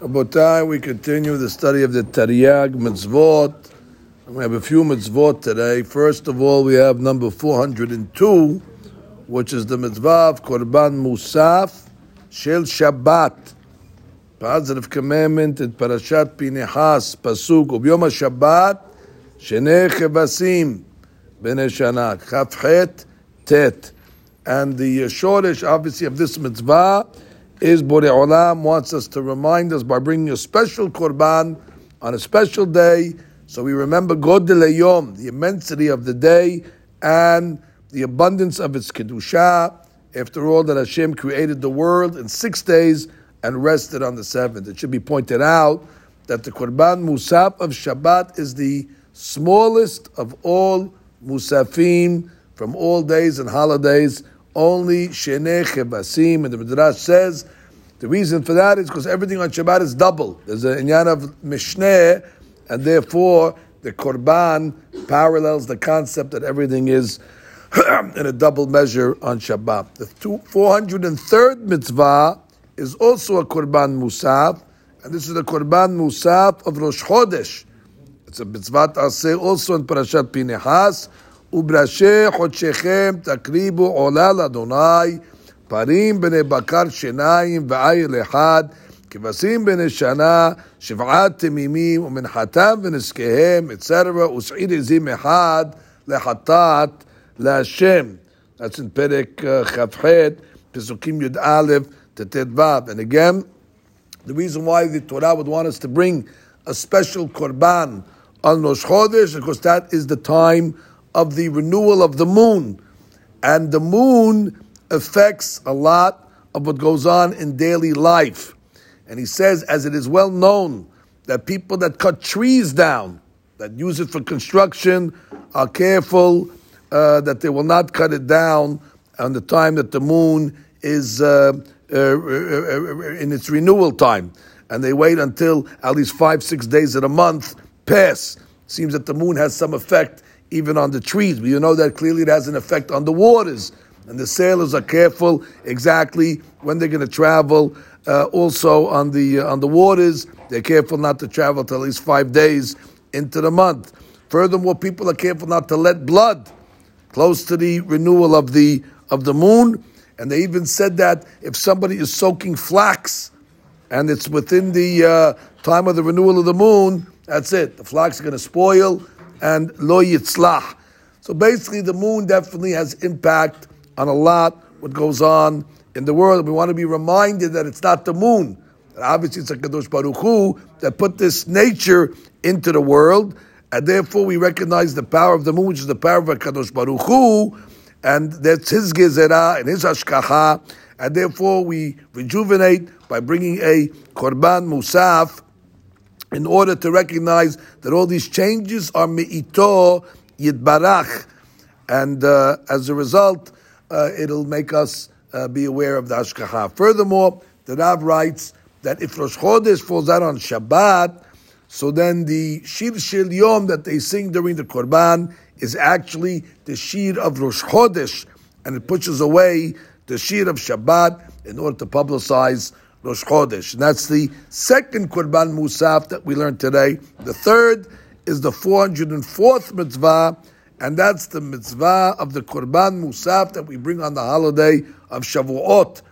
Rabotai, we continue the study of the Tariag mitzvot. We have a few mitzvot today. First of all, we have number 402, which is the mitzvah of Korban Musaf Shel Shabbat. Positive commandment in Parashat Pinehas, Pasuk, Ubyom Shabbat, Shenei Chevasim, Bnei Shana, Chavchet, Tet. And the shortish, obviously, of this mitzvah is Borei Olam wants us to remind us by bringing a special korban on a special day, so we remember Godel Yom, the immensity of the day and the abundance of its kedusha. After all, that Hashem created the world in six days and rested on the seventh. It should be pointed out that the korban musaf of Shabbat is the smallest of all musafim from all days and holidays only Shenei Chevasim, and the Midrash says the reason for that is because everything on Shabbat is double. There's an inyan of Mishneh, and therefore the Korban parallels the concept that everything is in a double measure on Shabbat. The 403rd mitzvah is also a Korban Musaf, and this is the Korban Musaf of Rosh Chodesh. It's a mitzvah say also in Parashat Pinehas. Ubrashe chodshechem takribu olal Adonai. פרים בני בקר שיניים ועיל אחד, כבשים בני שנה, שבעת תמימים, ומנחתם ונזקיהם, אצרבה ושעיר עזים אחד לחטאת להשם. That's in פרק כ"ח, פסוקים י"א to ט"ו. And again, the reason why the Torah would want us to bring a special korban on Rosh Chodesh, because that is the time of the renewal of the moon. And the moon affects a lot of what goes on in daily life. And he says, as it is well known, that people that cut trees down, that use it for construction, are careful uh, that they will not cut it down on the time that the moon is uh, uh, in its renewal time. And they wait until at least five, six days of the month pass. Seems that the moon has some effect even on the trees. But you know that clearly it has an effect on the waters. And the sailors are careful exactly when they're going to travel. Uh, also on the uh, on the waters, they're careful not to travel at least five days into the month. Furthermore, people are careful not to let blood close to the renewal of the of the moon. And they even said that if somebody is soaking flax and it's within the uh, time of the renewal of the moon, that's it. The flax is going to spoil and lo yitzlach. So basically, the moon definitely has impact on a lot what goes on in the world. We want to be reminded that it's not the moon. Obviously, it's a Kadosh Baruch Hu that put this nature into the world, and therefore we recognize the power of the moon, which is the power of a Kadosh Baruch Hu, and that's his gezerah and his ashkacha, and therefore we rejuvenate by bringing a korban musaf in order to recognize that all these changes are me'ito yidbarach, and uh, as a result, uh, it'll make us uh, be aware of the hashgacha. Furthermore, the Rav writes that if Rosh Chodesh falls out on Shabbat, so then the Shir Shel Yom that they sing during the Korban is actually the Shir of Rosh Chodesh, and it pushes away the Shir of Shabbat in order to publicize Rosh Chodesh. And that's the second Korban Musaf that we learned today. The third is the 404th mitzvah, and that's the mitzvah of the Korban Musaf that we bring on the holiday of Shavuot.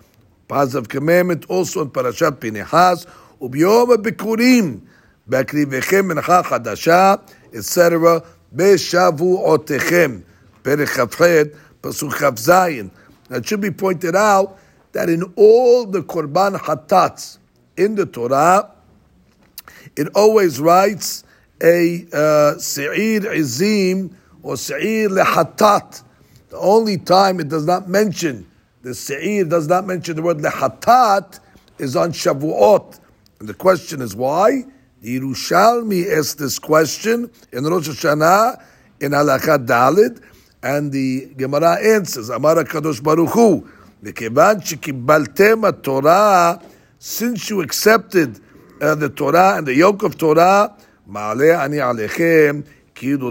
Positive commandment also in Parashat Pinehas, Ubiyom Bikurim, Bekrivechem Mencha Chadasha, etc. Beshavuotechem, Perech Pasuk Chavzayin. It should be pointed out that in all the Korban Hatats in the Torah, it always writes a uh, Se'ir Izim or Se'ir Lehatat. The only time it does not mention, the Se'ir does not mention the word Lehatat, is on Shavuot. And the question is why? The Yerushalmi asked this question in Rosh Hashanah in Halakha Dalid, and the Gemara answers, Amara Kadosh Baruch Hu, מכיוון שקיבלתם התורה, since you accepted uh, the Torah and the yoke of Torah, מעלה אני עליכם, It's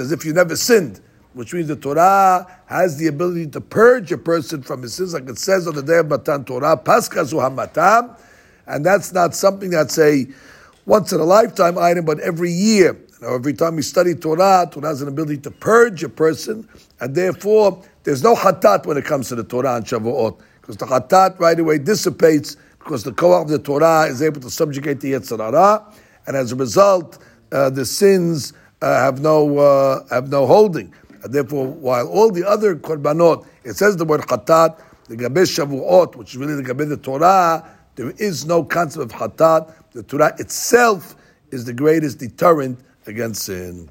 as if you never sinned, which means the Torah has the ability to purge a person from his sins, like it says on the day of Matan Torah, Paskazu Hamatam, and that's not something that's a once in a lifetime item, but every year. Now, every time we study Torah, Torah has an ability to purge a person, and therefore there's no hatat when it comes to the Torah and Shavuot, because the hatat right away dissipates because the koach of the Torah is able to subjugate the Yetzer Hara and as a result, uh, the sins uh, have no uh, have no holding. Therefore, while all the other korbanot, it says the word chatat, the gabe shavuot, which is really the gabe the Torah, there is no concept of hatat. The Torah itself is the greatest deterrent against sin.